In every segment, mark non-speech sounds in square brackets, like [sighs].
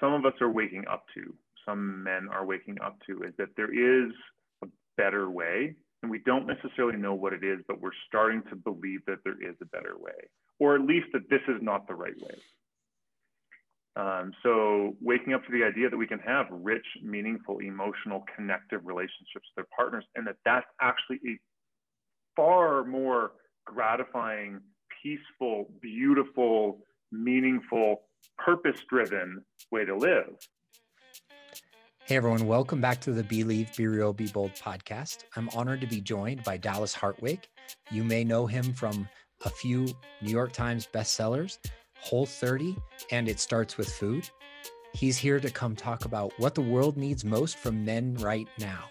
some of us are waking up to, some men are waking up to, is that there is a better way. And we don't necessarily know what it is, but we're starting to believe that there is a better way, or at least that this is not the right way. Um, so waking up to the idea that we can have rich, meaningful, emotional, connective relationships with our partners, and that that's actually a far more gratifying, peaceful, beautiful, meaningful, purpose-driven way to live. Hey everyone, welcome back to the Believe, Be Real, Be Bold podcast. I'm honored to be joined by Dallas Hartwig. You may know him from a few New York Times bestsellers, Whole 30, and It Starts with Food. He's here to come talk about what the world needs most from men right now.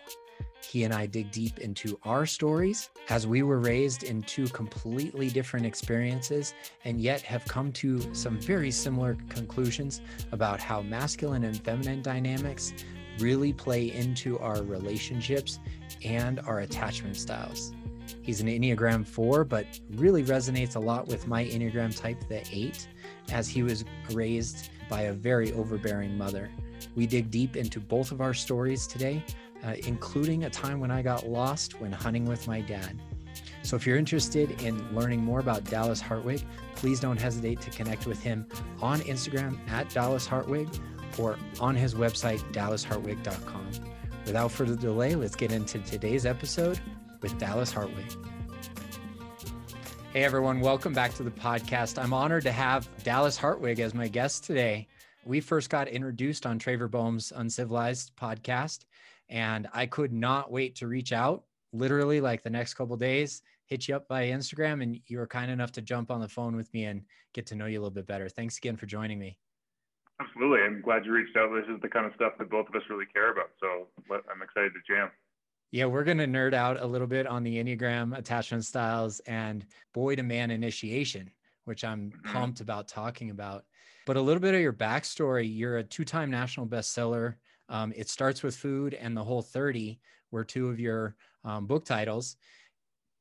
He and I dig deep into our stories as we were raised in two completely different experiences and yet have come to some very similar conclusions about how masculine and feminine dynamics really play into our relationships and our attachment styles. He's an Enneagram 4, but really resonates a lot with my Enneagram type, the 8, as he was raised by a very overbearing mother. We dig deep into both of our stories today, uh, including a time when I got lost when hunting with my dad. So if you're interested in learning more about Dallas Hartwig, please don't hesitate to connect with him on Instagram at Dallas Hartwig or on his website, dallashartwig.com. Without further delay, let's get into today's episode with Dallas Hartwig. Hey everyone, welcome back to the podcast. I'm honored to have Dallas Hartwig as my guest today. We first got introduced on Traver Boehm's Uncivilized podcast, and I could not wait to reach out. Literally, like the next couple days, hit you up by Instagram, and you were kind enough to jump on the phone with me and get to know you a little bit better. Thanks again for joining me. Absolutely. I'm glad you reached out. This is the kind of stuff that both of us really care about. So I'm excited to jam. Yeah, we're going to nerd out a little bit on the Enneagram attachment styles and boy to man initiation, which I'm mm-hmm. pumped about talking about. But a little bit of your backstory you're a two time national bestseller. Um, it starts with food and the whole 30 were two of your um, book titles.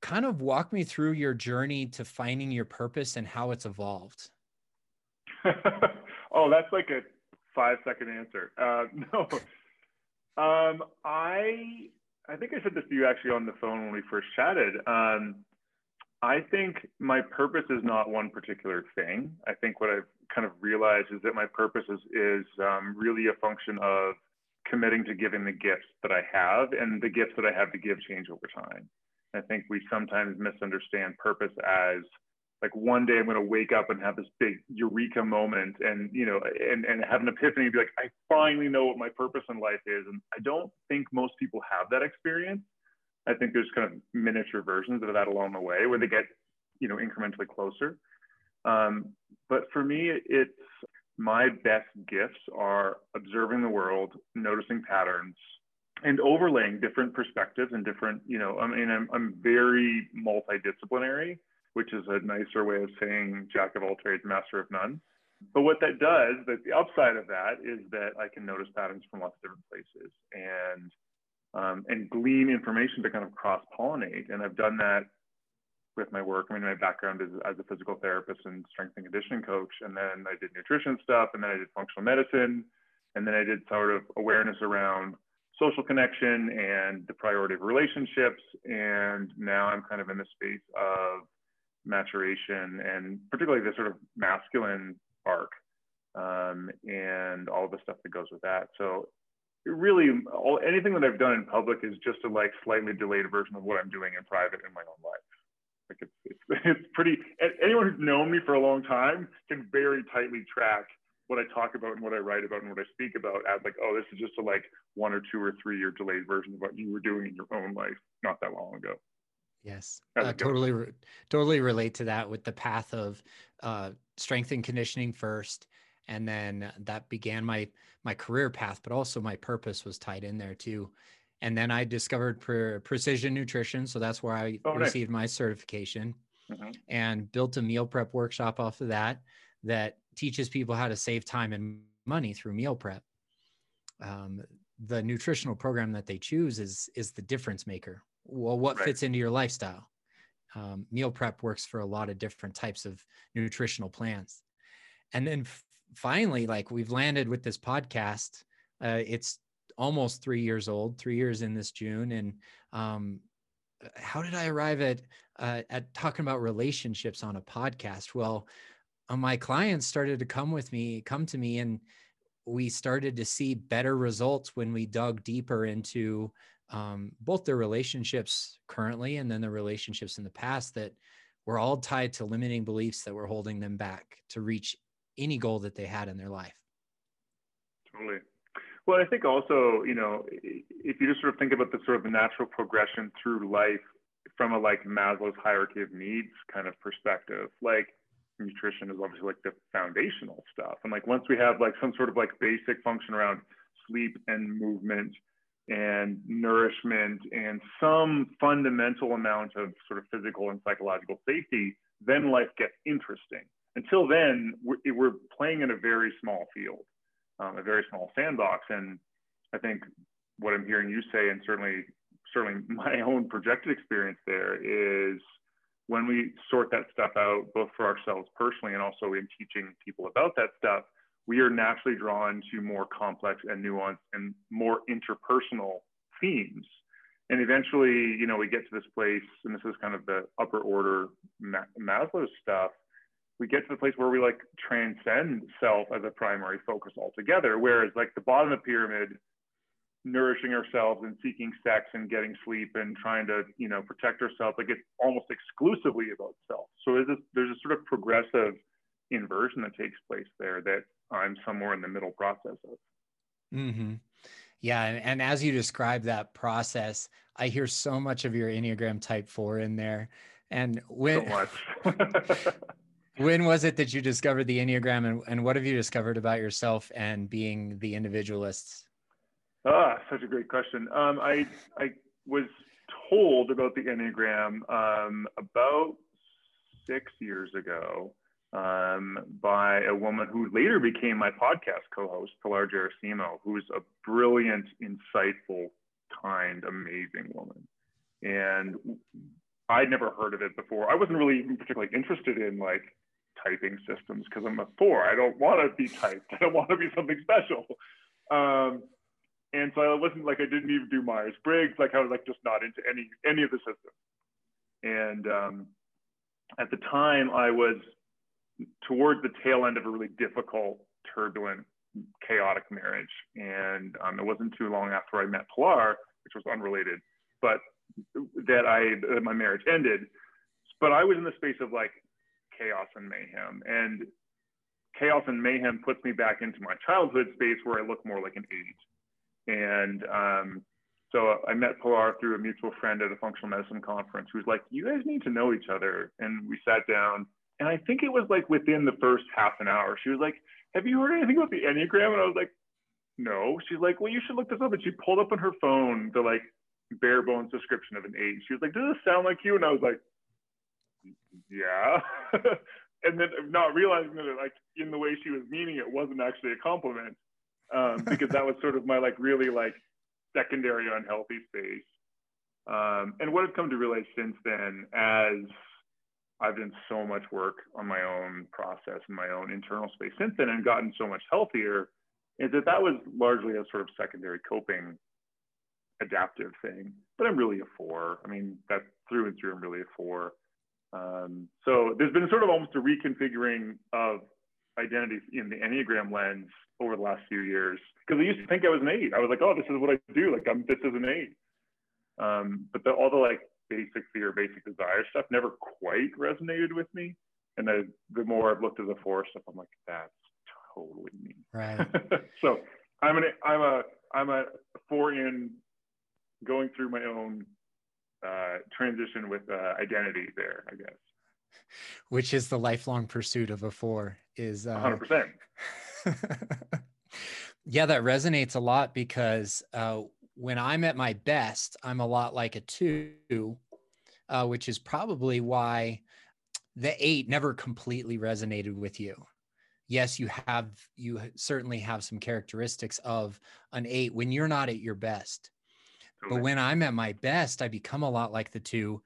Kind of walk me through your journey to finding your purpose and how it's evolved. [laughs] oh, that's like a five second answer. Uh, [laughs] no, um, I I think I said this to you actually on the phone when we first chatted. Um, I think my purpose is not one particular thing. I think what I've kind of realized is that my purpose is is um, really a function of committing to giving the gifts that I have, and the gifts that I have to give change over time. I think we sometimes misunderstand purpose as like one day I'm going to wake up and have this big eureka moment and, you know, and, and have an epiphany and be like, I finally know what my purpose in life is. And I don't think most people have that experience. I think there's kind of miniature versions of that along the way where they get, you know, incrementally closer. Um, but for me, it's my best gifts are observing the world, noticing patterns, and overlaying different perspectives and different, you know, I mean, I'm, I'm very multidisciplinary which is a nicer way of saying jack of all trades, master of none. But what that does, that the upside of that is that I can notice patterns from lots of different places and um, and glean information to kind of cross pollinate. And I've done that with my work. I mean, my background is as a physical therapist and strength and conditioning coach, and then I did nutrition stuff, and then I did functional medicine, and then I did sort of awareness around social connection and the priority of relationships. And now I'm kind of in the space of maturation and particularly the sort of masculine arc um, and all the stuff that goes with that. So really all, anything that I've done in public is just a like slightly delayed version of what I'm doing in private in my own life. Like it's, it's, [laughs] it's pretty, anyone who's known me for a long time can very tightly track what I talk about and what I write about and what I speak about as like, oh, this is just a like one or two or three year delayed version of what you were doing in your own life not that long ago. Yes, uh, totally, re- totally relate to that with the path of uh, strength and conditioning first, and then that began my my career path, but also my purpose was tied in there too. And then I discovered pre- precision nutrition, so that's where I oh, received nice. my certification, mm-hmm. and built a meal prep workshop off of that that teaches people how to save time and money through meal prep. Um, the nutritional program that they choose is is the difference maker well what right. fits into your lifestyle um, meal prep works for a lot of different types of nutritional plans and then f- finally, like we've landed with this podcast. Uh, it's almost three years old, three years in this June. And um, how did I arrive at uh, at talking about relationships on a podcast? Well, uh, my clients started to come with me, come to me, and we started to see better results when we dug deeper into um, both their relationships currently and then the relationships in the past that were all tied to limiting beliefs that were holding them back to reach any goal that they had in their life. Totally. Well, I think also, you know, if you just sort of think about the sort of natural progression through life from a like Maslow's hierarchy of needs kind of perspective, like nutrition is obviously like the foundational stuff. And like once we have like some sort of like basic function around sleep and movement and nourishment and some fundamental amount of sort of physical and psychological safety, then life gets interesting. Until then, we're playing in a very small field, um, a very small sandbox. And I think what I'm hearing you say, and certainly certainly [laughs] my own projected experience there, is when we sort that stuff out, both for ourselves personally and also in teaching people about that stuff, we are naturally drawn to more complex and nuanced and more interpersonal themes. And eventually, you know, we get to this place, and this is kind of the upper order Maslow stuff. We get to the place where we like transcend self as a primary focus altogether. Whereas, like the bottom of the pyramid, nourishing ourselves and seeking sex and getting sleep and trying to you know protect ourselves like it's almost exclusively about self so there's a, there's a sort of progressive inversion that takes place there that i'm somewhere in the middle process of mm-hmm. yeah and, and as you describe that process i hear so much of your enneagram type four in there and when so [laughs] when was it that you discovered the enneagram and, and what have you discovered about yourself and being the individualists Ah, such a great question. Um, I I was told about the Enneagram um, about six years ago um, by a woman who later became my podcast co-host, Pilar Gerasimo, who's a brilliant, insightful, kind, amazing woman. And I'd never heard of it before. I wasn't really particularly interested in like typing systems because I'm a four. I don't want to be typed. [laughs] I don't want to be something special. Um, and so I wasn't like I didn't even do Myers Briggs. Like I was like just not into any any of the systems. And um, at the time, I was towards the tail end of a really difficult, turbulent, chaotic marriage. And um, it wasn't too long after I met Pilar, which was unrelated, but that I that my marriage ended. But I was in the space of like chaos and mayhem, and chaos and mayhem puts me back into my childhood space where I look more like an eight and um, so I met Pilar through a mutual friend at a functional medicine conference who was like, you guys need to know each other. And we sat down and I think it was like within the first half an hour, she was like, have you heard anything about the Enneagram? And I was like, no. She's like, well, you should look this up. And she pulled up on her phone the like bare bones description of an eight. She was like, does this sound like you? And I was like, yeah. [laughs] and then not realizing that it, like in the way she was meaning it wasn't actually a compliment um, [laughs] because that was sort of my like really like secondary unhealthy space. Um, and what I've come to realize since then, as I've done so much work on my own process and my own internal space since then, and gotten so much healthier, is that that was largely a sort of secondary coping adaptive thing. But I'm really a four. I mean, that through and through, I'm really a four. Um, so there's been sort of almost a reconfiguring of identity in the Enneagram lens over the last few years because I used to think I was an eight. I was like, oh, this is what I do. Like, I'm this is an eight. Um, but the, all the like basic fear, basic desire stuff never quite resonated with me. And the the more I've looked at the four stuff, I'm like, that's totally me. Right. [laughs] so I'm an I'm a I'm a four in going through my own uh, transition with uh, identity there, I guess. Which is the lifelong pursuit of a four is uh, 100% [laughs] yeah that resonates a lot because uh, when i'm at my best i'm a lot like a two uh, which is probably why the eight never completely resonated with you. Yes you have you certainly have some characteristics of an eight when you're not at your best but when i'm at my best i become a lot like the two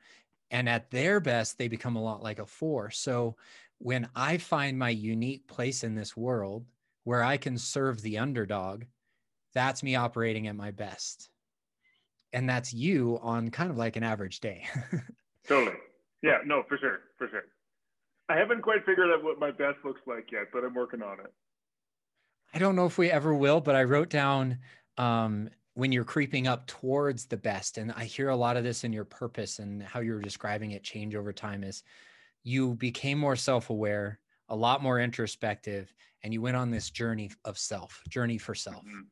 and at their best they become a lot like a four so when I find my unique place in this world where I can serve the underdog, that's me operating at my best. And that's you on kind of like an average day. [laughs] totally. Yeah, no, for sure. For sure. I haven't quite figured out what my best looks like yet, but I'm working on it. I don't know if we ever will, but I wrote down um, when you're creeping up towards the best. And I hear a lot of this in your purpose and how you're describing it change over time is you became more self-aware, a lot more introspective, and you went on this journey of self, journey for self. Mm-hmm.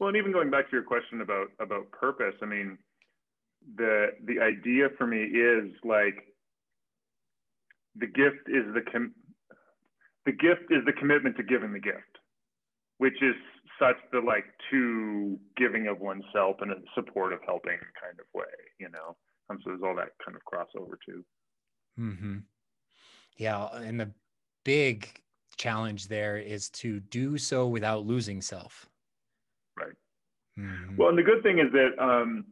Well, and even going back to your question about about purpose, I mean, the the idea for me is like the gift is the com- the gift is the commitment to giving the gift, which is such the like to giving of oneself and a support of helping kind of way, you know. Um, so there's all that kind of crossover too. Mm-hmm. Yeah, and the big challenge there is to do so without losing self. Right. Mm-hmm. Well, and the good thing is that um,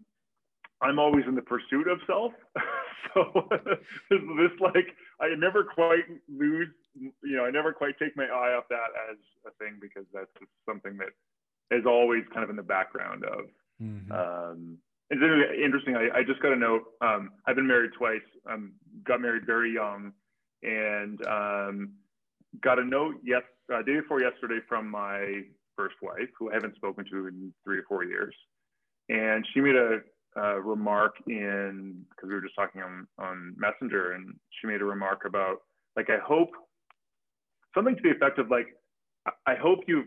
I'm always in the pursuit of self. [laughs] so [laughs] this like I never quite lose, you know, I never quite take my eye off that as a thing because that's something that is always kind of in the background of. Mm-hmm. Um, it's interesting. I, I, just got a note. Um, I've been married twice. Um, got married very young, and um, got a note yes uh, day before yesterday from my first wife, who I haven't spoken to in three or four years, and she made a uh, remark in because we were just talking on on Messenger, and she made a remark about like I hope something to the effect of like I hope you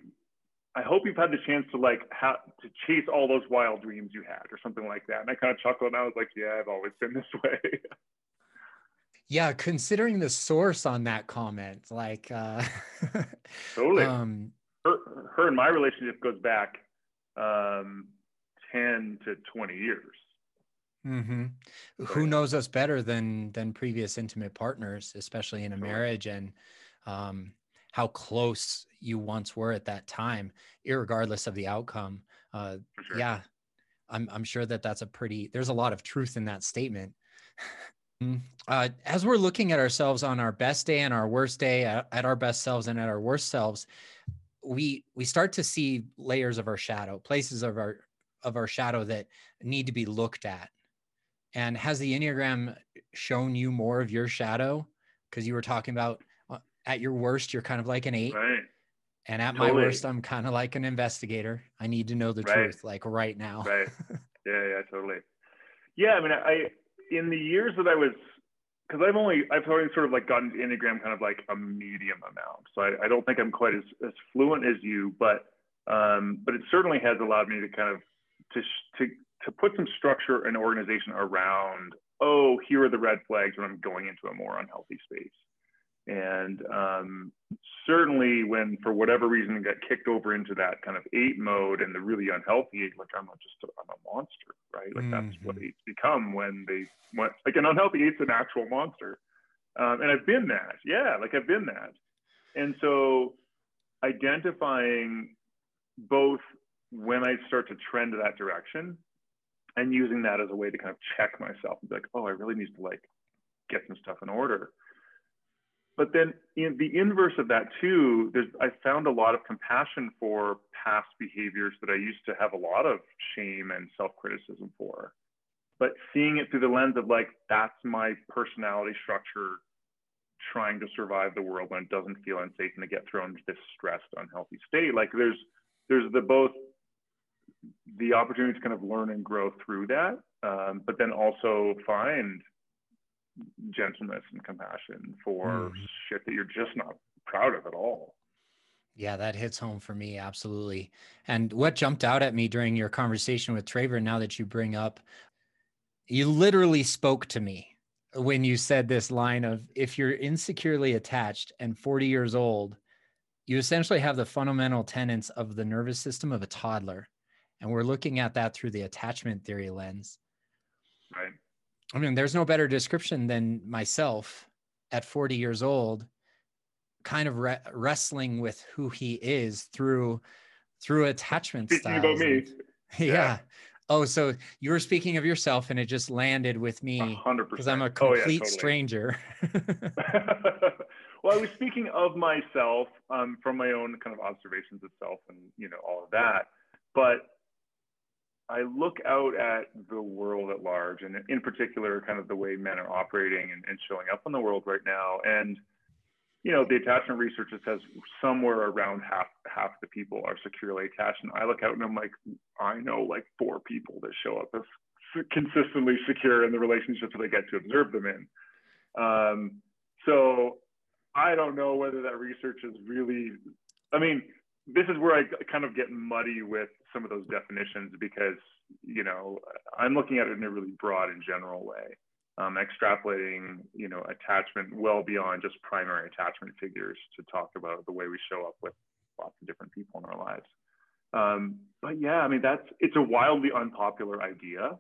I hope you've had the chance to like have to chase all those wild dreams you had or something like that. And I kind of chuckled and I was like, yeah, I've always been this [laughs] way. yeah, considering the source on that comment, like uh [laughs] totally. Um, her, her and my relationship goes back um 10 to 20 years. Mm-hmm. Who knows us better than than previous intimate partners, especially in a marriage, and um, how close you once were at that time, regardless of the outcome. Uh, sure. Yeah, I'm I'm sure that that's a pretty. There's a lot of truth in that statement. Mm, uh, as we're looking at ourselves on our best day and our worst day, at, at our best selves and at our worst selves, we we start to see layers of our shadow, places of our of our shadow that need to be looked at. And has the Enneagram shown you more of your shadow? Because you were talking about at your worst, you're kind of like an eight. Right. And at totally. my worst, I'm kind of like an investigator. I need to know the right. truth, like right now. right. [laughs] Yeah, yeah, totally. Yeah, I mean, I in the years that I was, because I've only I've only sort of like gotten Enneagram kind of like a medium amount, so I, I don't think I'm quite as, as fluent as you, but um, but it certainly has allowed me to kind of to to to put some structure and organization around oh here are the red flags when i'm going into a more unhealthy space and um, certainly when for whatever reason I got kicked over into that kind of eight mode and the really unhealthy eight like i'm just a, I'm a monster right like mm-hmm. that's what mm-hmm. eights become when they went like an unhealthy eight's an actual monster um, and i've been that yeah like i've been that and so identifying both when I start to trend that direction and using that as a way to kind of check myself and be like, oh, I really need to like get some stuff in order. But then in the inverse of that too, there's, I found a lot of compassion for past behaviors that I used to have a lot of shame and self-criticism for. But seeing it through the lens of like, that's my personality structure trying to survive the world when it doesn't feel unsafe and to get thrown into this stressed, unhealthy state. Like there's there's the both the opportunity to kind of learn and grow through that, um, but then also find gentleness and compassion for mm. shit that you're just not proud of at all. Yeah, that hits home for me absolutely. And what jumped out at me during your conversation with Traver, now that you bring up, you literally spoke to me when you said this line of if you're insecurely attached and 40 years old, you essentially have the fundamental tenets of the nervous system of a toddler and we're looking at that through the attachment theory lens. Right. I mean, there's no better description than myself at 40 years old, kind of re- wrestling with who he is through through attachment Speaking styles. About me. [laughs] Yeah. yeah. Oh, so you were speaking of yourself and it just landed with me because I'm a complete oh, yeah, totally. stranger. [laughs] [laughs] well, I was speaking of myself um, from my own kind of observations of self and, you know, all of that. But I look out at the world at large and in particular, kind of the way men are operating and, and showing up in the world right now. And you know, the attachment research says somewhere around half half the people are securely attached. And I look out and I'm like, I know like four people that show up as consistently secure in the relationships that I get to observe them in. Um, so I don't know whether that research is really. I mean, this is where I kind of get muddy with some of those definitions because you know I'm looking at it in a really broad and general way um, extrapolating, you know, attachment well beyond just primary attachment figures to talk about the way we show up with lots of different people in our lives. Um, but yeah, I mean, that's it's a wildly unpopular idea.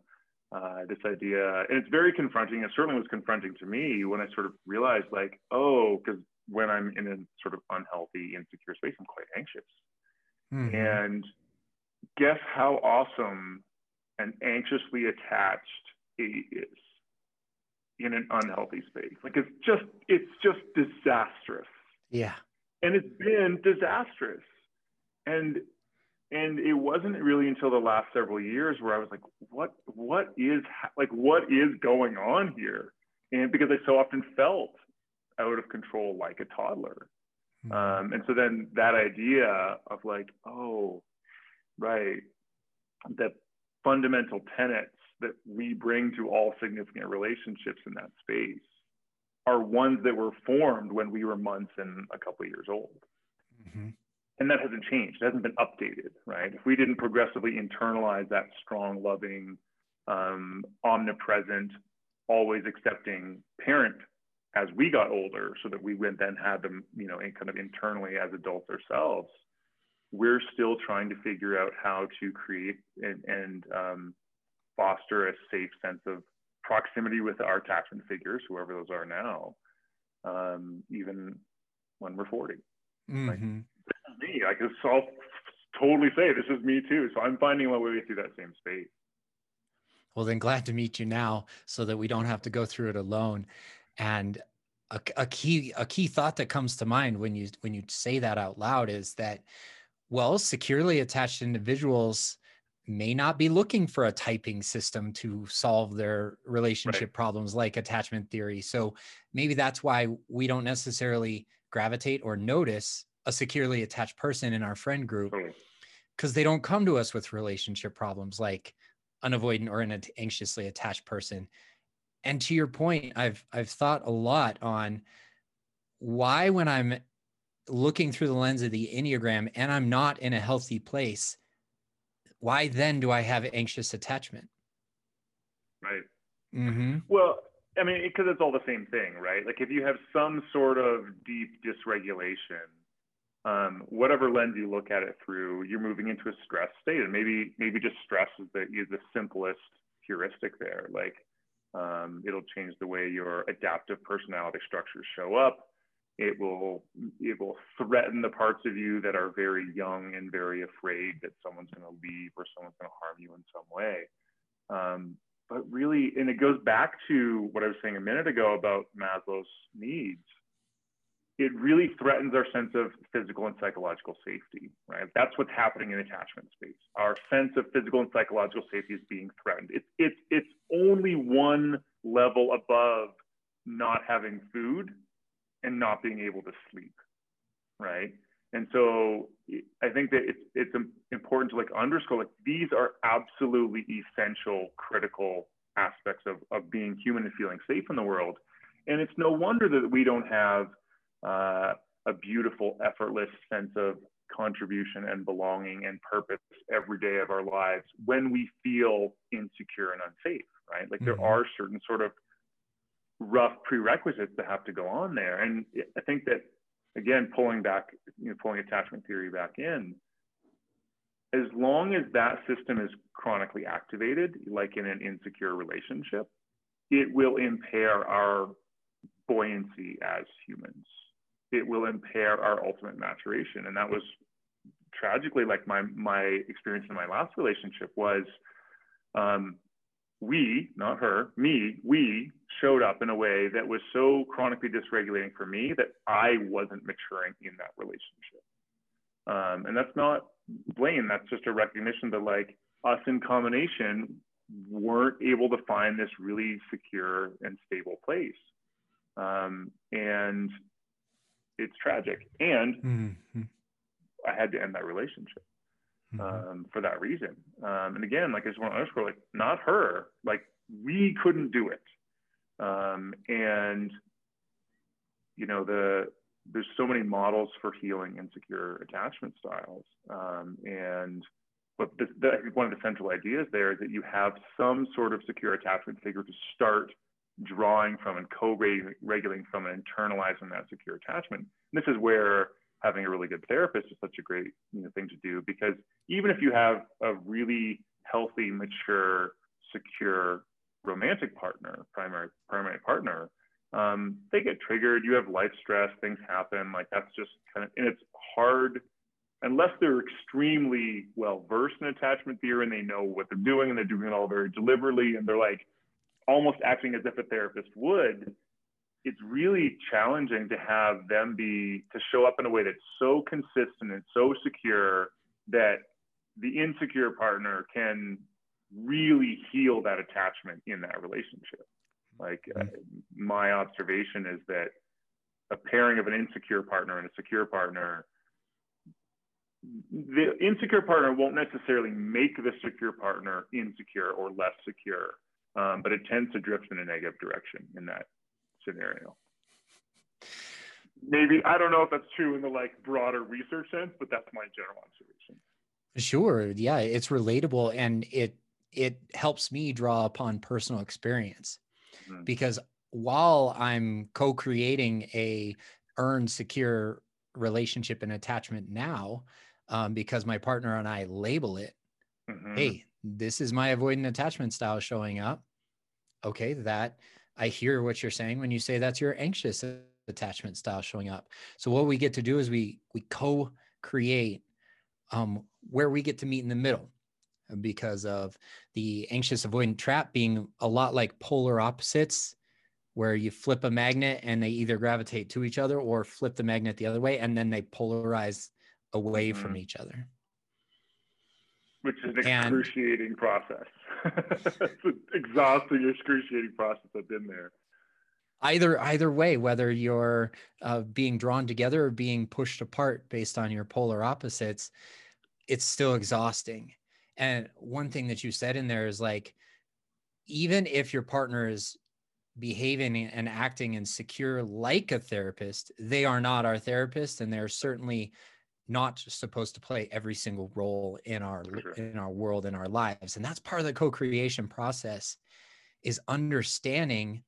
Uh, this idea, and it's very confronting. It certainly was confronting to me when I sort of realized, like, oh, because when I'm in a sort of unhealthy, insecure space, I'm quite anxious. Mm-hmm. And guess how awesome an anxiously attached is in an unhealthy space. Like it's just it's just disastrous. Yeah. And it's been disastrous. And and it wasn't really until the last several years where I was like, what what is like what is going on here? And because I so often felt out of control like a toddler. Mm-hmm. Um, and so then that idea of like, oh, right, that fundamental tenets that we bring to all significant relationships in that space are ones that were formed when we were months and a couple years old. Mm-hmm. And that hasn't changed, it hasn't been updated, right? If we didn't progressively internalize that strong, loving, um, omnipresent, always accepting parent as we got older, so that we would then have them, you know, in kind of internally as adults ourselves, we're still trying to figure out how to create and, and um, foster a safe sense of proximity with our attachment figures, whoever those are now, um, even when we're 40. Mm-hmm. Like, this is me. I can self totally say this is me too. So I'm finding my way through that same space. Well, then glad to meet you now so that we don't have to go through it alone. And a, a key a key thought that comes to mind when you when you say that out loud is that well securely attached individuals may not be looking for a typing system to solve their relationship right. problems like attachment theory. So maybe that's why we don't necessarily gravitate or notice a securely attached person in our friend group hmm. because they don't come to us with relationship problems like an avoidant or an anxiously attached person. And to your point, I've I've thought a lot on why when I'm looking through the lens of the Enneagram and I'm not in a healthy place, why then do I have anxious attachment? Right. Mm-hmm. Well, I mean, because it's all the same thing, right? Like if you have some sort of deep dysregulation, um, whatever lens you look at it through, you're moving into a stress state, and maybe maybe just stress is the is the simplest heuristic there. Like um, it'll change the way your adaptive personality structures show up. It will it will threaten the parts of you that are very young and very afraid that someone's going to leave or someone's going to harm you in some way. Um, but really, and it goes back to what I was saying a minute ago about Maslow's needs. It really threatens our sense of physical and psychological safety, right? That's what's happening in attachment space. Our sense of physical and psychological safety is being threatened. It's it's it's only one level above not having food and not being able to sleep, right? And so I think that it's it's important to like underscore like these are absolutely essential, critical aspects of of being human and feeling safe in the world. And it's no wonder that we don't have uh, a beautiful, effortless sense of contribution and belonging and purpose every day of our lives when we feel insecure and unsafe, right? Like mm-hmm. there are certain sort of rough prerequisites that have to go on there. And I think that again, pulling back, you know, pulling attachment theory back in, as long as that system is chronically activated, like in an insecure relationship, it will impair our buoyancy as humans. It will impair our ultimate maturation. And that was tragically like my my experience in my last relationship was um, we, not her, me, we showed up in a way that was so chronically dysregulating for me that I wasn't maturing in that relationship. Um, and that's not blame, that's just a recognition that like us in combination weren't able to find this really secure and stable place. Um, and it's tragic. And mm-hmm. I had to end that relationship mm-hmm. um, for that reason. Um, and again, like I just want to underscore, like not her, like we couldn't do it. Um, and you know the there's so many models for healing insecure attachment styles, um, and but the, the, one of the central ideas there is that you have some sort of secure attachment figure to start drawing from and co-regulating from and internalizing that secure attachment. And this is where having a really good therapist is such a great you know, thing to do because even if you have a really healthy, mature, secure romantic partner, primary primary partner, um, they get triggered. You have life stress, things happen. Like that's just kind of, and it's hard unless they're extremely well versed in attachment theory and they know what they're doing and they're doing it all very deliberately and they're like almost acting as if a therapist would it's really challenging to have them be to show up in a way that's so consistent and so secure that the insecure partner can really heal that attachment in that relationship. Like uh, my observation is that a pairing of an insecure partner and a secure partner the insecure partner won't necessarily make the secure partner insecure or less secure, um, but it tends to drift in a negative direction in that scenario. Maybe I don't know if that's true in the like broader research sense, but that's my general observation. Sure, yeah, it's relatable and it it helps me draw upon personal experience mm-hmm. because while I'm co-creating a earned secure relationship and attachment now, um, because my partner and I label it. Mm-hmm. Hey, this is my avoidant attachment style showing up. Okay, that I hear what you're saying when you say that's your anxious attachment style showing up. So what we get to do is we we co-create um, where we get to meet in the middle because of the anxious avoidant trap being a lot like polar opposites where you flip a magnet and they either gravitate to each other or flip the magnet the other way and then they polarize away mm-hmm. from each other. Which is an and, excruciating process. It's [laughs] an exhausting, excruciating process. I've been there. Either either way, whether you're uh, being drawn together or being pushed apart based on your polar opposites, it's still exhausting. And one thing that you said in there is like, even if your partner is behaving and acting and secure like a therapist, they are not our therapist, and they're certainly not supposed to play every single role in our sure. in our world in our lives and that's part of the co-creation process is understanding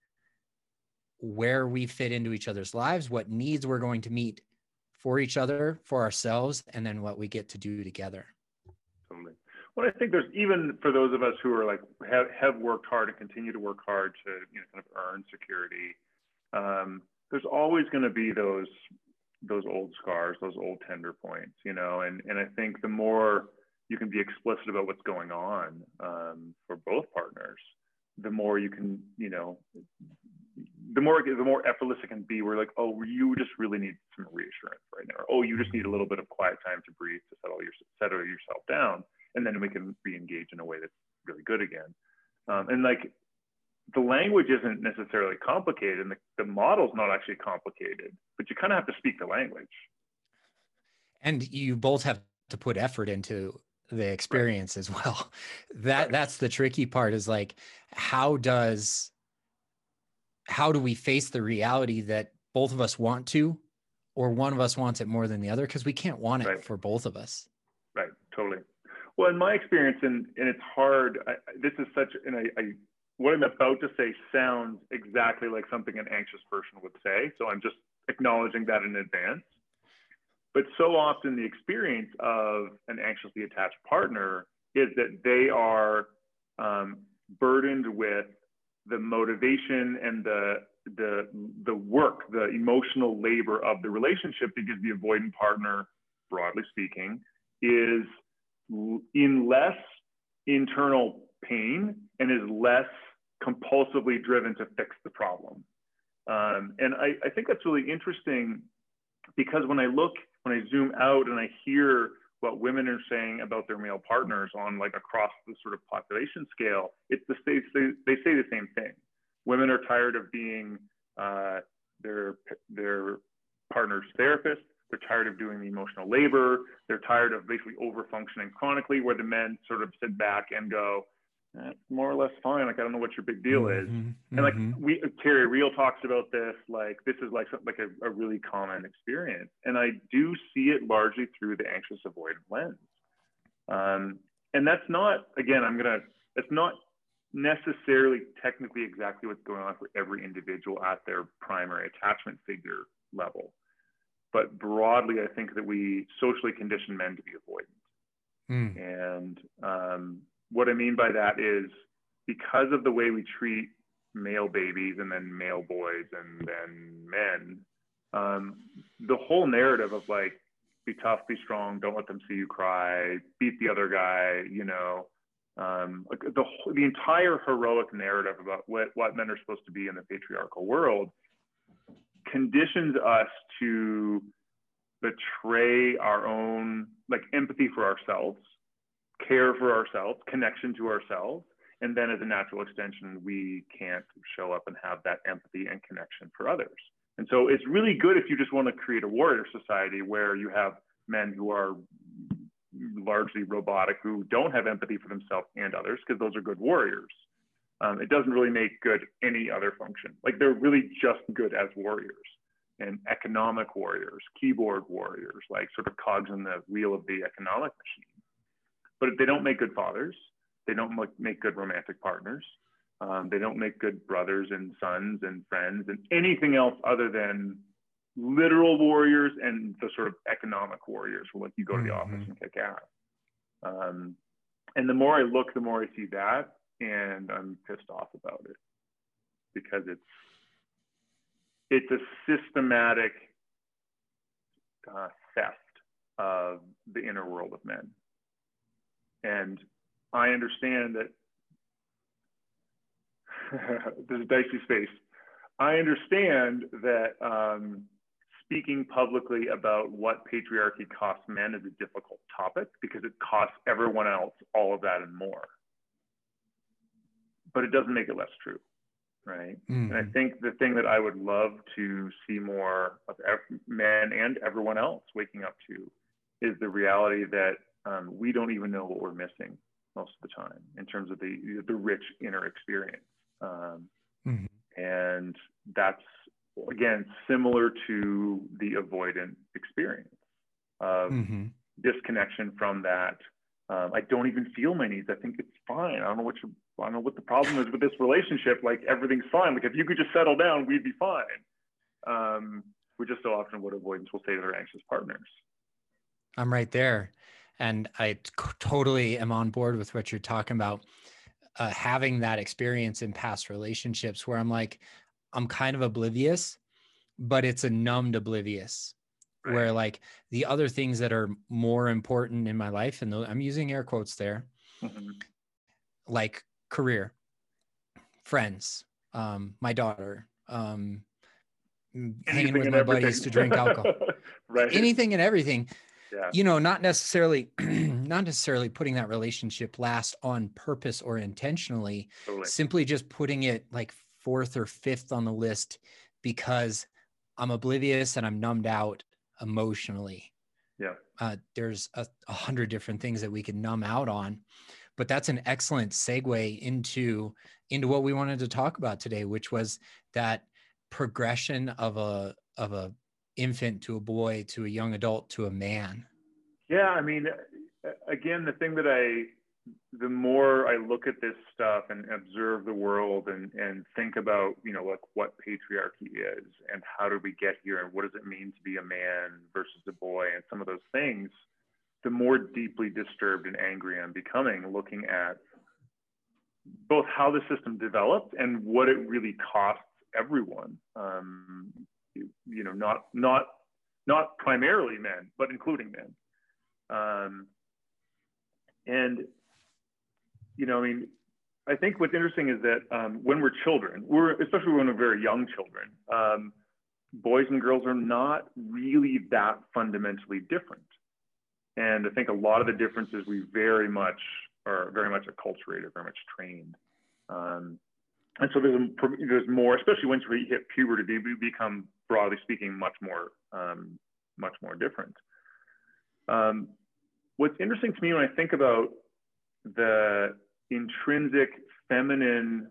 where we fit into each other's lives what needs we're going to meet for each other for ourselves and then what we get to do together totally well i think there's even for those of us who are like have, have worked hard and continue to work hard to you know kind of earn security um, there's always going to be those those old scars, those old tender points, you know, and, and I think the more you can be explicit about what's going on um, for both partners, the more you can, you know, the more the more effortless it can be. We're like, oh, you just really need some reassurance right now. Or, oh, you just need a little bit of quiet time to breathe to settle your settle yourself down, and then we can re-engage in a way that's really good again. Um, and like the language isn't necessarily complicated and the, the model's not actually complicated, but you kind of have to speak the language. And you both have to put effort into the experience right. as well. That right. that's the tricky part is like how does how do we face the reality that both of us want to or one of us wants it more than the other because we can't want it right. for both of us. Right, totally. Well, in my experience, and, and it's hard, I, this is such, and I, I what I'm about to say sounds exactly like something an anxious person would say. So I'm just acknowledging that in advance. But so often the experience of an anxiously attached partner is that they are um, burdened with the motivation and the the the work, the emotional labor of the relationship because the avoidant partner, broadly speaking, is in less internal pain and is less compulsively driven to fix the problem. Um, and I, I think that's really interesting because when I look, when I zoom out and I hear what women are saying about their male partners on like across the sort of population scale, it's the they, they say the same thing. Women are tired of being uh, their their partner's therapist. They're tired of doing the emotional labor. They're tired of basically over functioning chronically, where the men sort of sit back and go, that's more or less fine. Like I don't know what your big deal is. Mm-hmm, and like mm-hmm. we Terry Real talks about this, like this is like like a, a, really common experience. And I do see it largely through the anxious avoidant lens. Um, and that's not again, I'm gonna it's not necessarily technically exactly what's going on for every individual at their primary attachment figure level. But broadly, I think that we socially condition men to be avoidant. Mm. And um, what I mean by that is because of the way we treat male babies and then male boys and then men, um, the whole narrative of like, be tough, be strong, don't let them see you cry, beat the other guy, you know, um, the, the entire heroic narrative about what, what men are supposed to be in the patriarchal world conditions us to betray our own like empathy for ourselves care for ourselves, connection to ourselves. And then as a natural extension, we can't show up and have that empathy and connection for others. And so it's really good if you just want to create a warrior society where you have men who are largely robotic, who don't have empathy for themselves and others, because those are good warriors. Um, it doesn't really make good any other function. Like they're really just good as warriors and economic warriors, keyboard warriors, like sort of cogs in the wheel of the economic machine but they don't make good fathers. They don't make good romantic partners. Um, they don't make good brothers and sons and friends and anything else other than literal warriors and the sort of economic warriors who like you go to the mm-hmm. office and kick ass. Um, and the more I look, the more I see that, and I'm pissed off about it because it's it's a systematic uh, theft of the inner world of men. And I understand that [laughs] there's a dicey space. I understand that um, speaking publicly about what patriarchy costs men is a difficult topic because it costs everyone else all of that and more. But it doesn't make it less true, right? Mm-hmm. And I think the thing that I would love to see more of men and everyone else waking up to is the reality that um, we don't even know what we're missing most of the time in terms of the the rich inner experience. Um, mm-hmm. And that's again similar to the avoidant experience of mm-hmm. disconnection from that. Um, I don't even feel my needs. I think it's fine. I don't know what you, I don't know what the problem is with this relationship. Like everything's fine. Like if you could just settle down, we'd be fine. Um, we just so often what avoidance will say to their anxious partners. I'm right there and I totally am on board with what you're talking about. Uh, having that experience in past relationships where I'm like, I'm kind of oblivious, but it's a numbed oblivious. Right. Where like the other things that are more important in my life, and I'm using air quotes there, mm-hmm. like career, friends, um, my daughter, um, hanging with my everything. buddies to drink alcohol, [laughs] right. anything and everything yeah. you know not necessarily [clears throat] not necessarily putting that relationship last on purpose or intentionally totally. simply just putting it like fourth or fifth on the list because i'm oblivious and i'm numbed out emotionally yeah uh, there's a, a hundred different things that we can numb out on but that's an excellent segue into into what we wanted to talk about today which was that progression of a of a infant to a boy to a young adult to a man? Yeah, I mean, again, the thing that I, the more I look at this stuff and observe the world and, and think about, you know, like what patriarchy is and how did we get here and what does it mean to be a man versus a boy and some of those things, the more deeply disturbed and angry I'm becoming looking at both how the system developed and what it really costs everyone. Um, you know, not not not primarily men, but including men. Um, and you know, I mean, I think what's interesting is that um, when we're children, we're especially when we're very young children, um, boys and girls are not really that fundamentally different. And I think a lot of the differences we very much are very much acculturated, very much trained. Um, and so there's, there's more, especially once we hit puberty, we become, broadly speaking, much more, um, much more different. Um, what's interesting to me when I think about the intrinsic feminine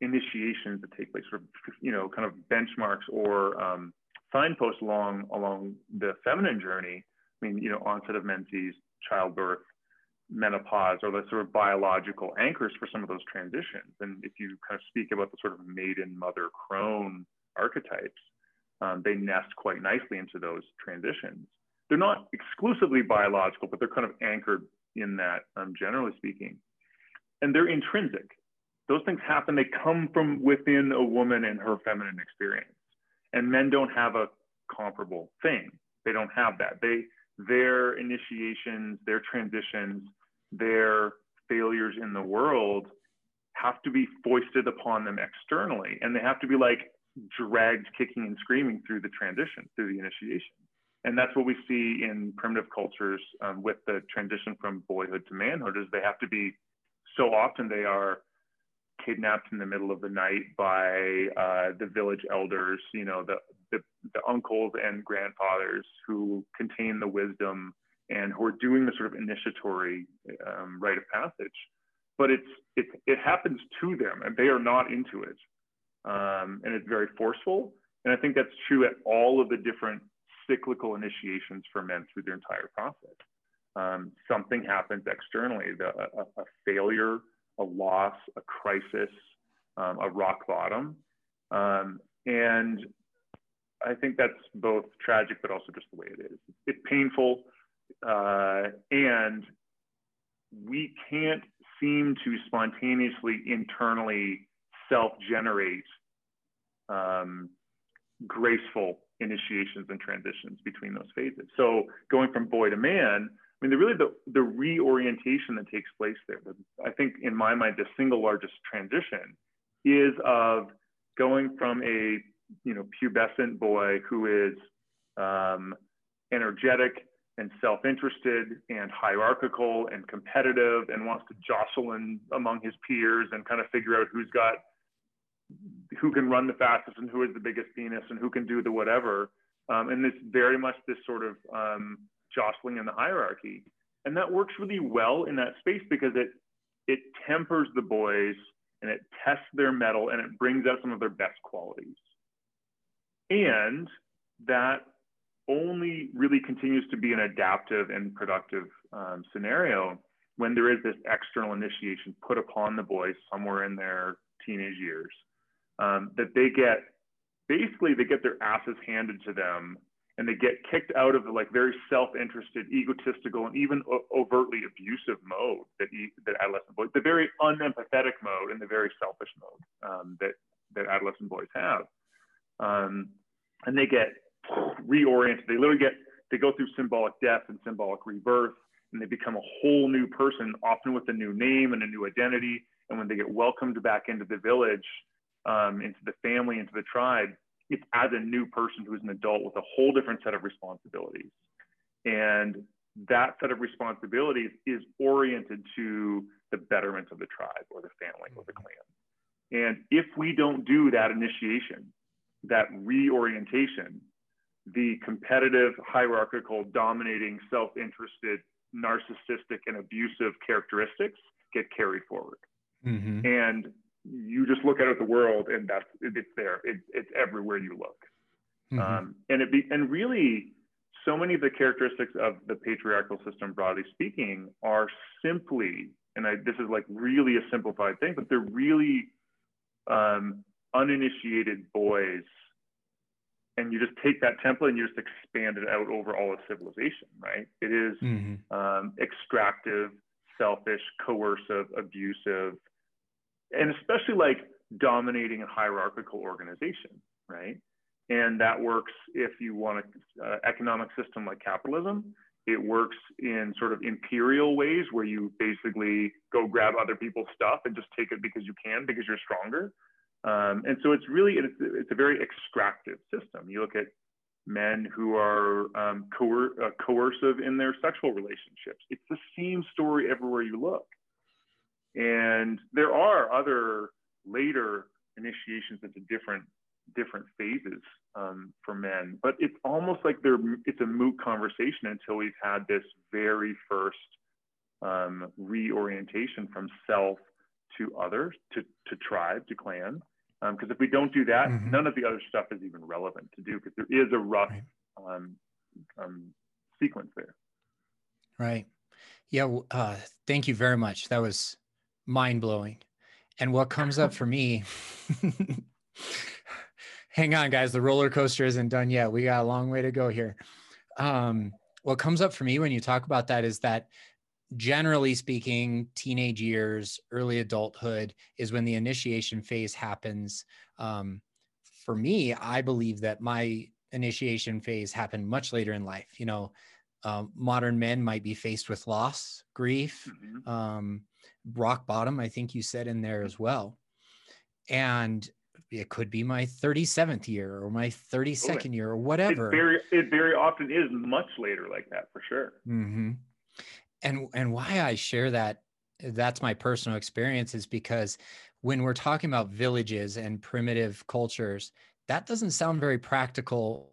initiations that take place, sort of, you know, kind of benchmarks or um, signposts along along the feminine journey. I mean, you know, onset of menses, childbirth, menopause, are the sort of biological anchors for some of those transitions. And if you kind of speak about the sort of maiden, mother, crone archetypes, um, they nest quite nicely into those transitions. They're not exclusively biological, but they're kind of anchored in that, um, generally speaking. And they're intrinsic. Those things happen, they come from within a woman and her feminine experience. And men don't have a comparable thing. They don't have that. They, their initiations, their transitions, their failures in the world have to be foisted upon them externally. And they have to be like dragged kicking and screaming through the transition, through the initiation. And that's what we see in primitive cultures um, with the transition from boyhood to manhood is they have to be, so often they are kidnapped in the middle of the night by uh, the village elders, you know, the, the, the, uncles and grandfathers who contain the wisdom and who are doing the sort of initiatory um, rite of passage. But it's, it, it happens to them and they are not into it. Um, and it's very forceful. And I think that's true at all of the different cyclical initiations for men through their entire process. Um, something happens externally, the, a, a, failure, a loss, a crisis, um, a rock bottom. Um, and I think that's both tragic, but also just the way it is. It's painful, uh, and we can't seem to spontaneously internally self-generate um, graceful initiations and transitions between those phases. So going from boy to man, I mean, the really the, the reorientation that takes place there, I think in my mind, the single largest transition is of going from a, you know, pubescent boy who is um, energetic and self-interested and hierarchical and competitive and wants to jostle in among his peers and kind of figure out who's got who can run the fastest and who is the biggest penis and who can do the whatever. Um, and it's very much this sort of um, jostling in the hierarchy. And that works really well in that space because it it tempers the boys and it tests their mettle and it brings out some of their best qualities. And that only really continues to be an adaptive and productive um, scenario when there is this external initiation put upon the boys somewhere in their teenage years um, that they get basically they get their asses handed to them and they get kicked out of the like very self-interested, egotistical, and even overtly abusive mode that e- that adolescent boys, the very unempathetic mode and the very selfish mode um, that that adolescent boys have, um, and they get reoriented. They literally get they go through symbolic death and symbolic rebirth, and they become a whole new person, often with a new name and a new identity. And when they get welcomed back into the village, um, into the family, into the tribe, it's as a new person who's an adult with a whole different set of responsibilities. And that set of responsibilities is oriented to the betterment of the tribe or the family or the clan. And if we don't do that initiation, that reorientation, the competitive, hierarchical, dominating, self interested, narcissistic, and abusive characteristics get carried forward. Mm-hmm. And you just look out at the world and that's it's there. It, it's everywhere you look. Mm-hmm. Um, and it be, and really, so many of the characteristics of the patriarchal system, broadly speaking, are simply, and I, this is like really a simplified thing, but they're really um, uninitiated boys. And you just take that template and you just expand it out over all of civilization, right? It is, mm-hmm. um, extractive, selfish, coercive, abusive, and especially like dominating a hierarchical organization, right? And that works if you want an uh, economic system like capitalism. it works in sort of imperial ways where you basically go grab other people's stuff and just take it because you can because you're stronger. Um, and so it's really it's, it's a very extractive system. You look at men who are um, coer- uh, coercive in their sexual relationships. It's the same story everywhere you look. And there are other later initiations into different different phases um, for men, but it's almost like they're it's a moot conversation until we've had this very first um, reorientation from self to others, to to tribe, to clan. Because um, if we don't do that, mm-hmm. none of the other stuff is even relevant to do because there is a rough right. Um, um, sequence there. Right. Yeah. Uh, thank you very much. That was mind blowing. And what comes up for me, [laughs] hang on, guys, the roller coaster isn't done yet. We got a long way to go here. Um, what comes up for me when you talk about that is that generally speaking, teenage years, early adulthood is when the initiation phase happens. Um, for me, I believe that my initiation phase happened much later in life. You know, um, modern men might be faced with loss, grief, mm-hmm. um, rock bottom, I think you said in there as well. And it could be my 37th year or my 32nd year or whatever. It very, it very often is much later like that for sure. Mm-hmm. And, and why I share that, that's my personal experience is because when we're talking about villages and primitive cultures, that doesn't sound very practical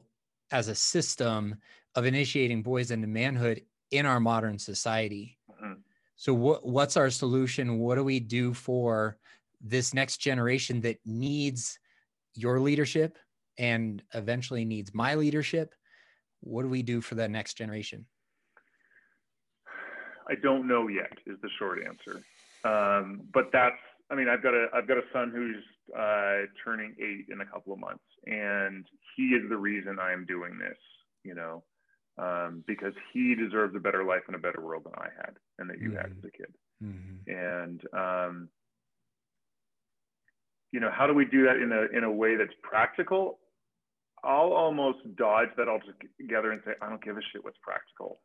as a system of initiating boys into manhood in our modern society. Mm-hmm. So what what's our solution? What do we do for this next generation that needs your leadership and eventually needs my leadership? What do we do for that next generation? I don't know yet is the short answer. Um, but that's I mean I've got a I've got a son who's uh, turning eight in a couple of months, and he is the reason I am doing this. You know, um, because he deserves a better life and a better world than I had and that you mm-hmm. had as a kid. Mm-hmm. And um, you know, how do we do that in a in a way that's practical? I'll almost dodge that altogether and say, I don't give a shit what's practical.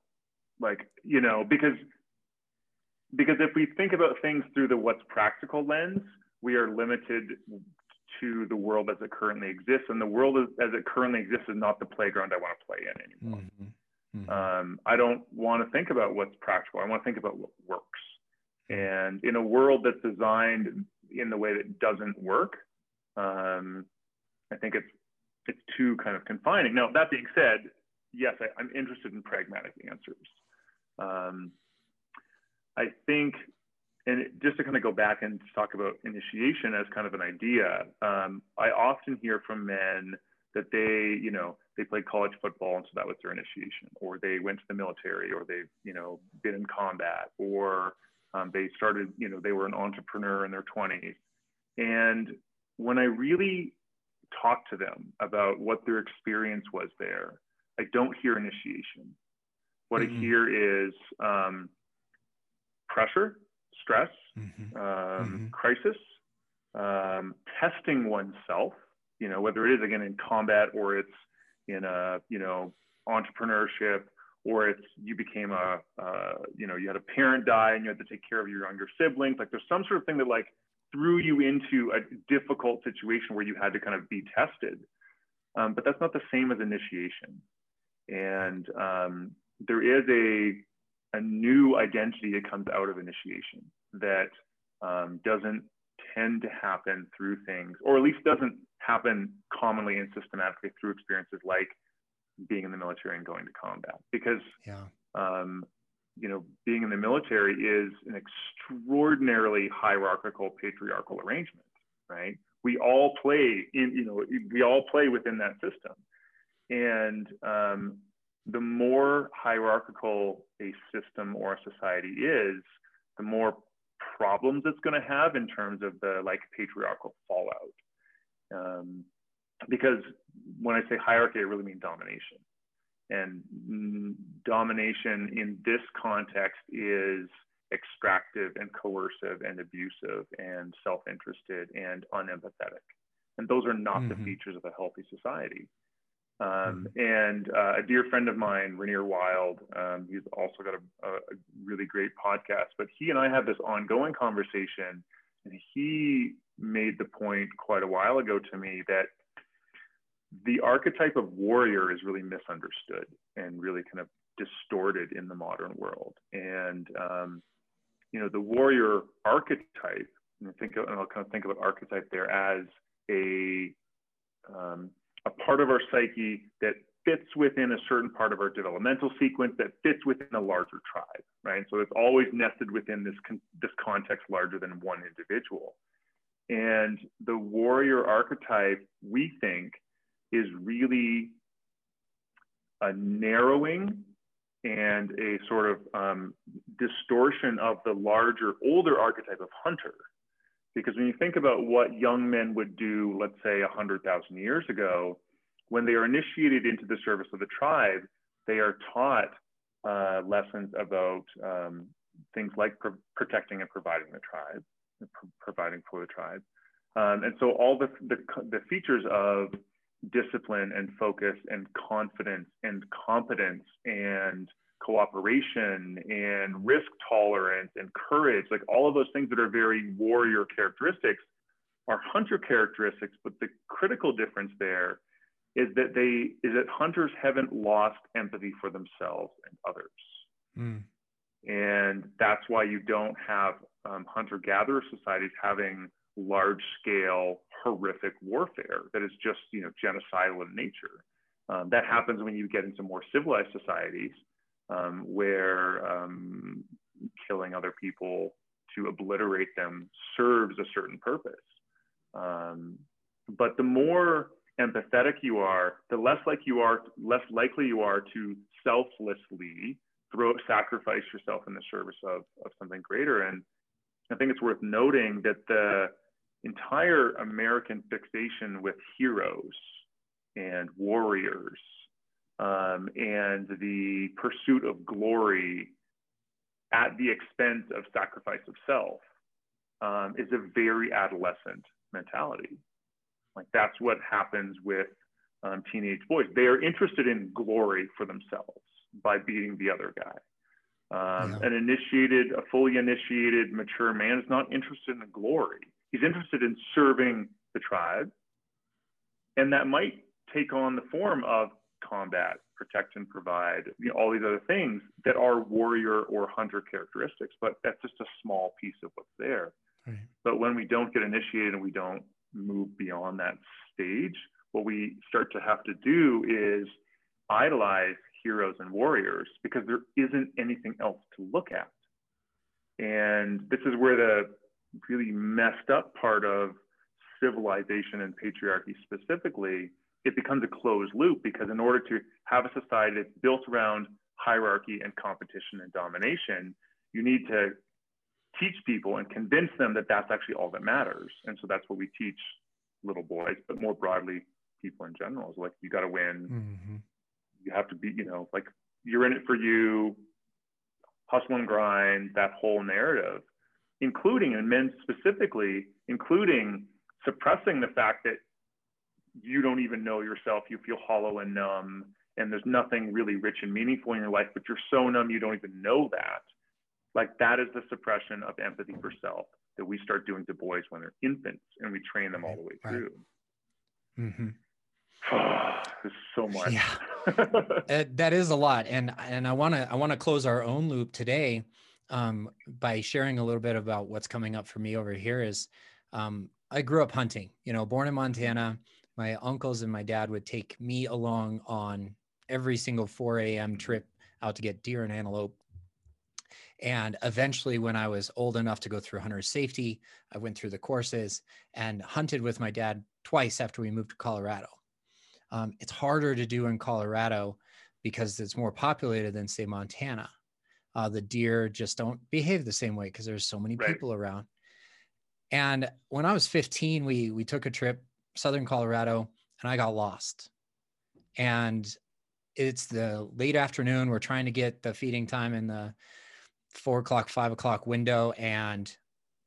Like, you know, because because if we think about things through the what's practical lens, we are limited to the world as it currently exists. And the world as it currently exists is not the playground I want to play in anymore. Mm-hmm. Mm-hmm. Um, I don't want to think about what's practical. I want to think about what works. And in a world that's designed in the way that doesn't work, um, I think it's it's too kind of confining. Now that being said, yes, I, am interested in pragmatic answers. Um, I think, and just to kind of go back and talk about initiation as kind of an idea, um, I often hear from men that they, you know, they played college football and so that was their initiation, or they went to the military, or they've, you know, been in combat, or um, they started, you know, they were an entrepreneur in their 20s. And when I really talk to them about what their experience was there, I don't hear initiation. What mm-hmm. I hear is um, pressure, stress, mm-hmm. Um, mm-hmm. crisis, um, testing oneself you know, whether it is again in combat or it's in a, you know, entrepreneurship or it's you became a, uh, you know, you had a parent die and you had to take care of your younger siblings. Like there's some sort of thing that like threw you into a difficult situation where you had to kind of be tested. Um, but that's not the same as initiation. And um, there is a, a new identity that comes out of initiation that um, doesn't tend to happen through things, or at least doesn't happen commonly and systematically through experiences like being in the military and going to combat. Because, yeah. um, you know, being in the military is an extraordinarily hierarchical, patriarchal arrangement, right? We all play in, you know, we all play within that system. And um, the more hierarchical a system or a society is, the more problems it's going to have in terms of the like patriarchal fallout. Um, because when I say hierarchy, I really mean domination. And mm, domination in this context is extractive and coercive and abusive and self-interested and unempathetic. And those are not mm-hmm. the features of a healthy society. Um, mm-hmm. And uh, a dear friend of mine, Rainier Wild, um, he's also got a, a, really great podcast. But he and I have this ongoing conversation, and he made the point quite a while ago to me that the archetype of warrior is really misunderstood and really kind of distorted in the modern world. And um, you know, the warrior archetype, and think of, and I'll kind of think of an archetype there as a um, a part of our psyche that fits within a certain part of our developmental sequence that fits within a larger tribe, right? So it's always nested within this con- this context larger than one individual. And the warrior archetype, we think, is really a narrowing and a sort of um, distortion of the larger, older archetype of hunter. Because when you think about what young men would do, let's say 100,000 years ago, when they are initiated into the service of the tribe, they are taught uh, lessons about um, things like pro protecting and providing the tribe, pro providing for the tribe. Um, and so all the, the, the features of discipline and focus and confidence and competence and cooperation and risk tolerance and courage, like all of those things that are very warrior characteristics are hunter characteristics. But the critical difference there is that they is that hunters haven't lost empathy for themselves and others. Mm. And that's why you don't have um, hunter gatherer societies having large scale horrific warfare that is just you know genocidal in nature. Um, that happens when you get into more civilized societies um, where um, killing other people to obliterate them serves a certain purpose. Um, but the more empathetic you are, the less like you are, less likely you are to selflessly throw sacrifice yourself in the service of, of something greater. And I think it's worth noting that the entire American fixation with heroes and warriors um, and the pursuit of glory at the expense of sacrifice of self um, is a very adolescent mentality. Like that's what happens with um, teenage boys. They are interested in glory for themselves by beating the other guy. Um, yeah. An initiated, a fully initiated, mature man is not interested in glory. He's interested in serving the tribe. And that might take on the form of combat, protect and provide, you know, all these other things that are warrior or hunter characteristics, but that's just a small piece of what's there. Right. But when we don't get initiated and we don't move beyond that stage, what we start to have to do is idolize heroes and warriors because there isn't anything else to look at. And this is where the really messed up part of civilization and patriarchy specifically it becomes a closed loop because in order to have a society that's built around hierarchy and competition and domination, you need to teach people and convince them that that's actually all that matters. And so that's what we teach little boys, but more broadly, people in general is like, you got to win. Mm-hmm. You have to be, you know, like you're in it for you, hustle and grind, that whole narrative, including, and men specifically, including suppressing the fact that you don't even know yourself. You feel hollow and numb, and there's nothing really rich and meaningful in your life, but you're so numb you don't even know that. Like that is the suppression of empathy for self that we start doing to boys when they're infants, and we train them all the way through. Mm-hmm. [sighs] There's so much. Yeah, [laughs] that is a lot, and and I want to I want to close our own loop today um, by sharing a little bit about what's coming up for me over here. Is um, I grew up hunting. You know, born in Montana my uncles and my dad would take me along on every single 4 a.m. trip out to get deer and antelope. And eventually, when I was old enough to go through hunter safety, I went through the courses and hunted with my dad twice after we moved to Colorado. Um, it's harder to do in Colorado because it's more populated than, say, Montana. Uh, the deer just don't behave the same way because there's so many right. people around. And when I was 15, we we took a trip southern Colorado and I got lost. And it's the late afternoon. We're trying to get the feeding time in the four o'clock, five o'clock window and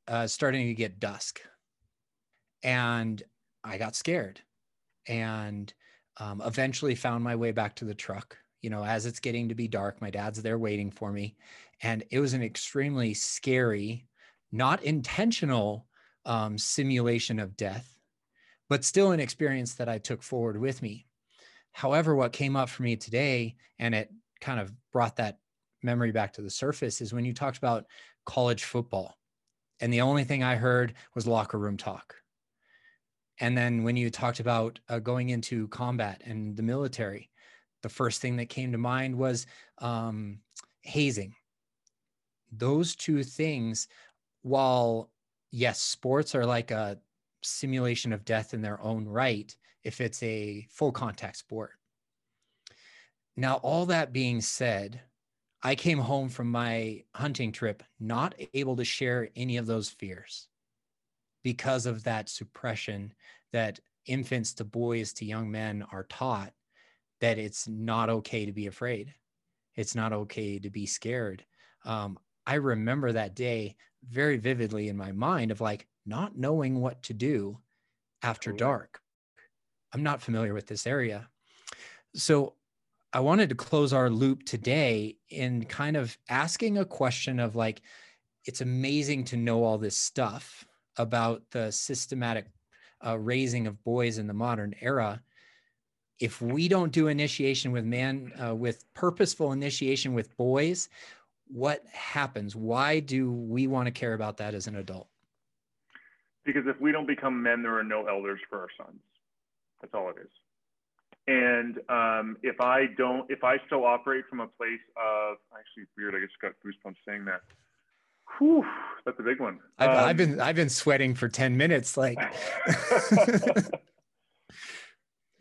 uh, starting to get dusk. And I got scared. And Um, eventually found my way back to the truck. You know, as it's getting to be dark, my dad's there waiting for me. And it was an extremely scary, not intentional um, simulation of death, but still an experience that I took forward with me. However, what came up for me today, and it kind of brought that memory back to the surface, is when you talked about college football. And the only thing I heard was locker room talk. And then when you talked about uh, going into combat and the military, the first thing that came to mind was um, hazing. Those two things, while yes, sports are like a simulation of death in their own right, if it's a full contact sport. Now, all that being said, I came home from my hunting trip not able to share any of those fears because of that suppression that infants to boys to young men are taught that it's not okay to be afraid. It's not okay to be scared. Um, I remember that day very vividly in my mind of like not knowing what to do after dark. I'm not familiar with this area. So I wanted to close our loop today in kind of asking a question of like, it's amazing to know all this stuff about the systematic uh, raising of boys in the modern era if we don't do initiation with man uh, with purposeful initiation with boys what happens why do we want to care about that as an adult because if we don't become men there are no elders for our sons that's all it is and um, if i don't if i still operate from a place of actually weird i just got goosebumps saying that Whew, that's a big one. I've, um, I've been I've been sweating for ten minutes. Like, [laughs] [laughs]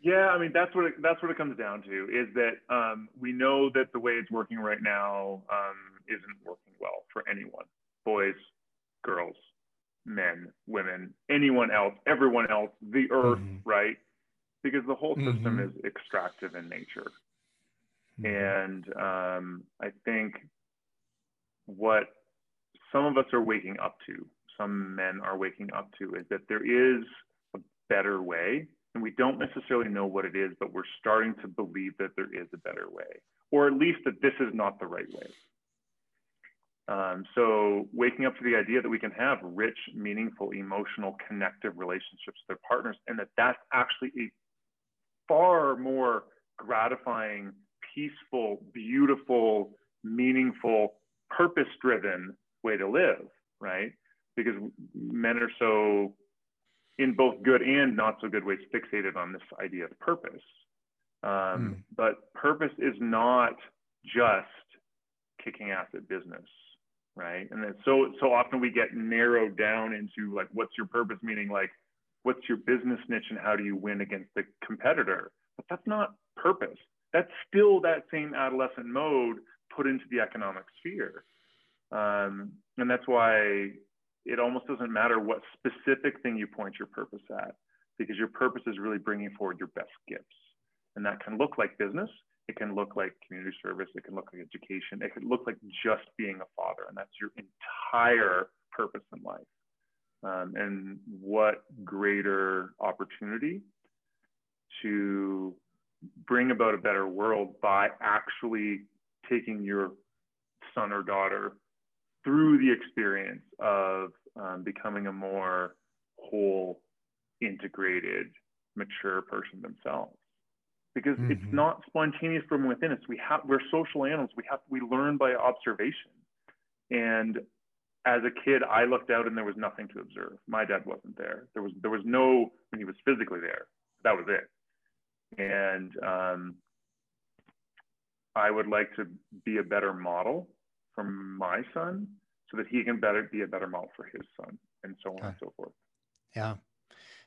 yeah, I mean that's what it, that's what it comes down to is that um, we know that the way it's working right now um, isn't working well for anyone, boys, girls, men, women, anyone else, everyone else, the earth, mm-hmm. right? Because the whole system mm-hmm. is extractive in nature, mm-hmm. and um, I think what some of us are waking up to, some men are waking up to, is that there is a better way. And we don't necessarily know what it is, but we're starting to believe that there is a better way, or at least that this is not the right way. Um, so waking up to the idea that we can have rich, meaningful, emotional, connective relationships with our partners, and that that's actually a far more gratifying, peaceful, beautiful, meaningful, purpose-driven way to live, right? Because men are so, in both good and not so good ways, fixated on this idea of purpose. Um, mm. But purpose is not just kicking ass at business, right? And then so so often we get narrowed down into like, what's your purpose? Meaning like, what's your business niche and how do you win against the competitor? But that's not purpose. That's still that same adolescent mode put into the economic sphere. Um, and that's why it almost doesn't matter what specific thing you point your purpose at, because your purpose is really bringing forward your best gifts. And that can look like business, it can look like community service, it can look like education, it can look like just being a father. And that's your entire purpose in life. Um, and what greater opportunity to bring about a better world by actually taking your son or daughter through the experience of um, becoming a more whole, integrated, mature person themselves. Because mm-hmm. it's not spontaneous from within us. We have we're social animals. We have we learn by observation. And as a kid, I looked out and there was nothing to observe. My dad wasn't there. There was there was no when he was physically there. That was it. And um, I would like to be a better model for my son so that he can better be a better model for his son and so on okay. and so forth yeah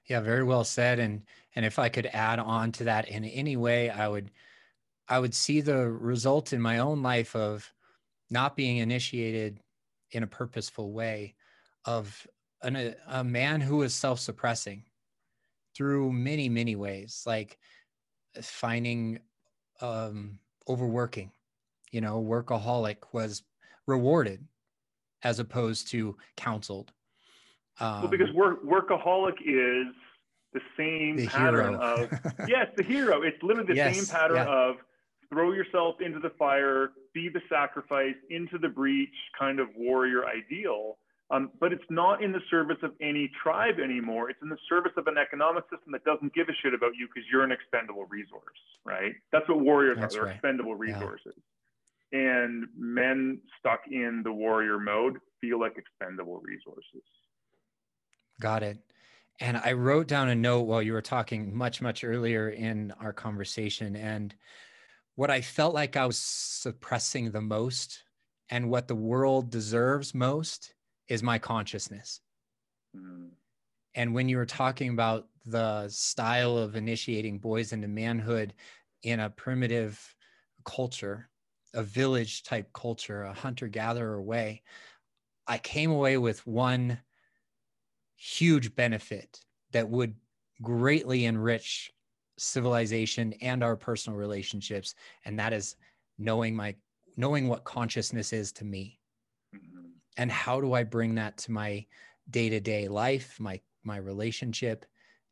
yeah very well said and and if i could add on to that in any way i would i would see the result in my own life of not being initiated in a purposeful way of an, a, a man who is self-suppressing through many many ways like finding um overworking you know workaholic was rewarded as opposed to counseled. Um, well, because work, workaholic is the same the pattern hero. of [laughs] yes, the hero. It's literally the Yes, same pattern yeah. of throw yourself into the fire, be the sacrifice, into the breach kind of warrior ideal. Um, but it's not in the service of any tribe anymore. It's in the service of an economic system that doesn't give a shit about you because you're an expendable resource, right? That's what warriors That's are. They're right. expendable Yeah. resources. And men stuck in the warrior mode feel like expendable resources. Got it. And I wrote down a note while you were talking much, much earlier in our conversation. And what I felt like I was suppressing the most and what the world deserves most is my consciousness. Mm. And when you were talking about the style of initiating boys into manhood in a primitive culture, a village type culture, a hunter gatherer way, I came away with one huge benefit that would greatly enrich civilization and our personal relationships and that is knowing my knowing what consciousness is to me Mhm. and how do i bring that to my day-to-day life my my relationship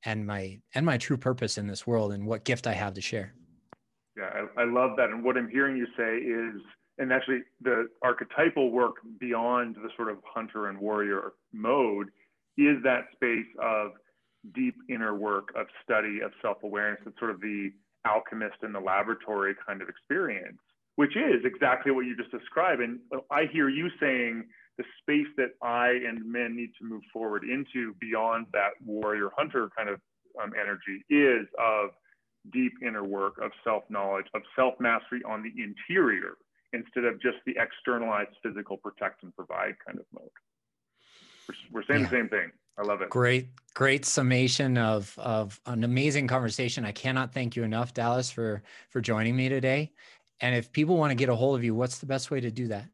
and my and my true purpose in this world and what gift i have to share Yeah, I, I love that. And what I'm hearing you say is, and actually the archetypal work beyond the sort of hunter and warrior mode is that space of deep inner work, of study, of self awareness. It's sort of the alchemist in the laboratory kind of experience, which is exactly what you just described. And I hear you saying the space that I and men need to move forward into beyond that warrior hunter kind of um, energy is of deep inner work of self knowledge, of self mastery on the interior instead of just the externalized physical protect and provide kind of mode. We're, saying Yeah. the same thing. I love it. great great summation of of an amazing conversation i cannot thank you enough dallas for for joining me today and if people want to get a hold of you what's the best way to do that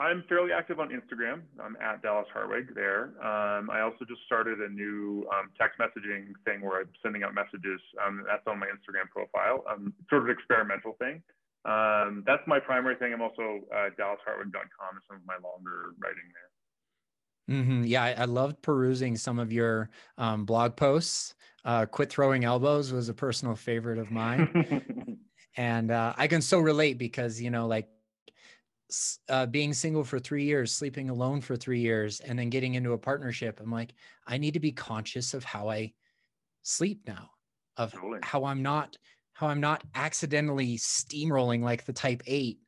I'm fairly active on Instagram. I'm at Dallas Hartwig there. Um, I also just started a new um, text messaging thing where I'm sending out messages. Um, that's on my Instagram profile. Um, sort of experimental thing. Um, that's my primary thing. I'm also uh, DallasHartwig.com and some of my longer writing there. Hmm Yeah, I, I loved perusing some of your um, blog posts. Uh, Quit throwing elbows was a personal favorite of mine, [laughs] and uh, I can so relate because you know, like uh, being single for three years, sleeping alone for three years, and then getting into a partnership. I'm like, I need to be conscious of how I sleep now, of Totally. how I'm not how I'm not accidentally steamrolling like the Type Eight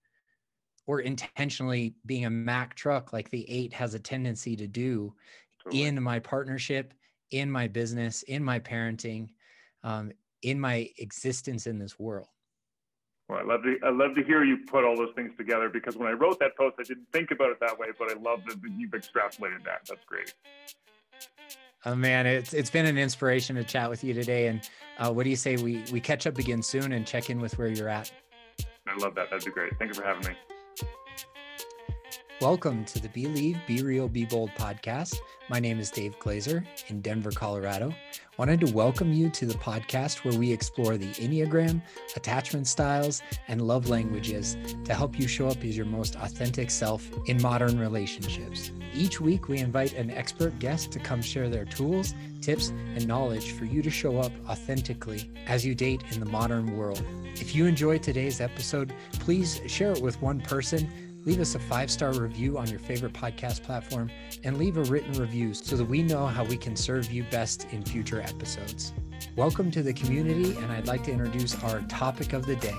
or intentionally being a Mack truck like the eight has a tendency to do Totally. in my partnership, in my business, in my parenting, um, in my existence in this world. Well, I love to I love to hear you put all those things together because when I wrote that post, I didn't think about it that way, but I love that you've extrapolated that. That's great. Oh man, it's it's been an inspiration to chat with you today. And uh, what do you say we we catch up again soon and check in with where you're at? I love that. That'd be great. Thank you for having me. Welcome to the Believe, Be Real, Be Bold podcast. My name is Dave Glazer in Denver, Colorado. Wanted to welcome you to the podcast where we explore the Enneagram, attachment styles, and love languages to help you show up as your most authentic self in modern relationships. Each week, we invite an expert guest to come share their tools, tips, and knowledge for you to show up authentically as you date in the modern world. If you enjoyed today's episode, please share it with one person leave us a five star review on your favorite podcast platform, and leave a written review so that we know how we can serve you best in future episodes. Welcome to the community, and I'd like to introduce our topic of the day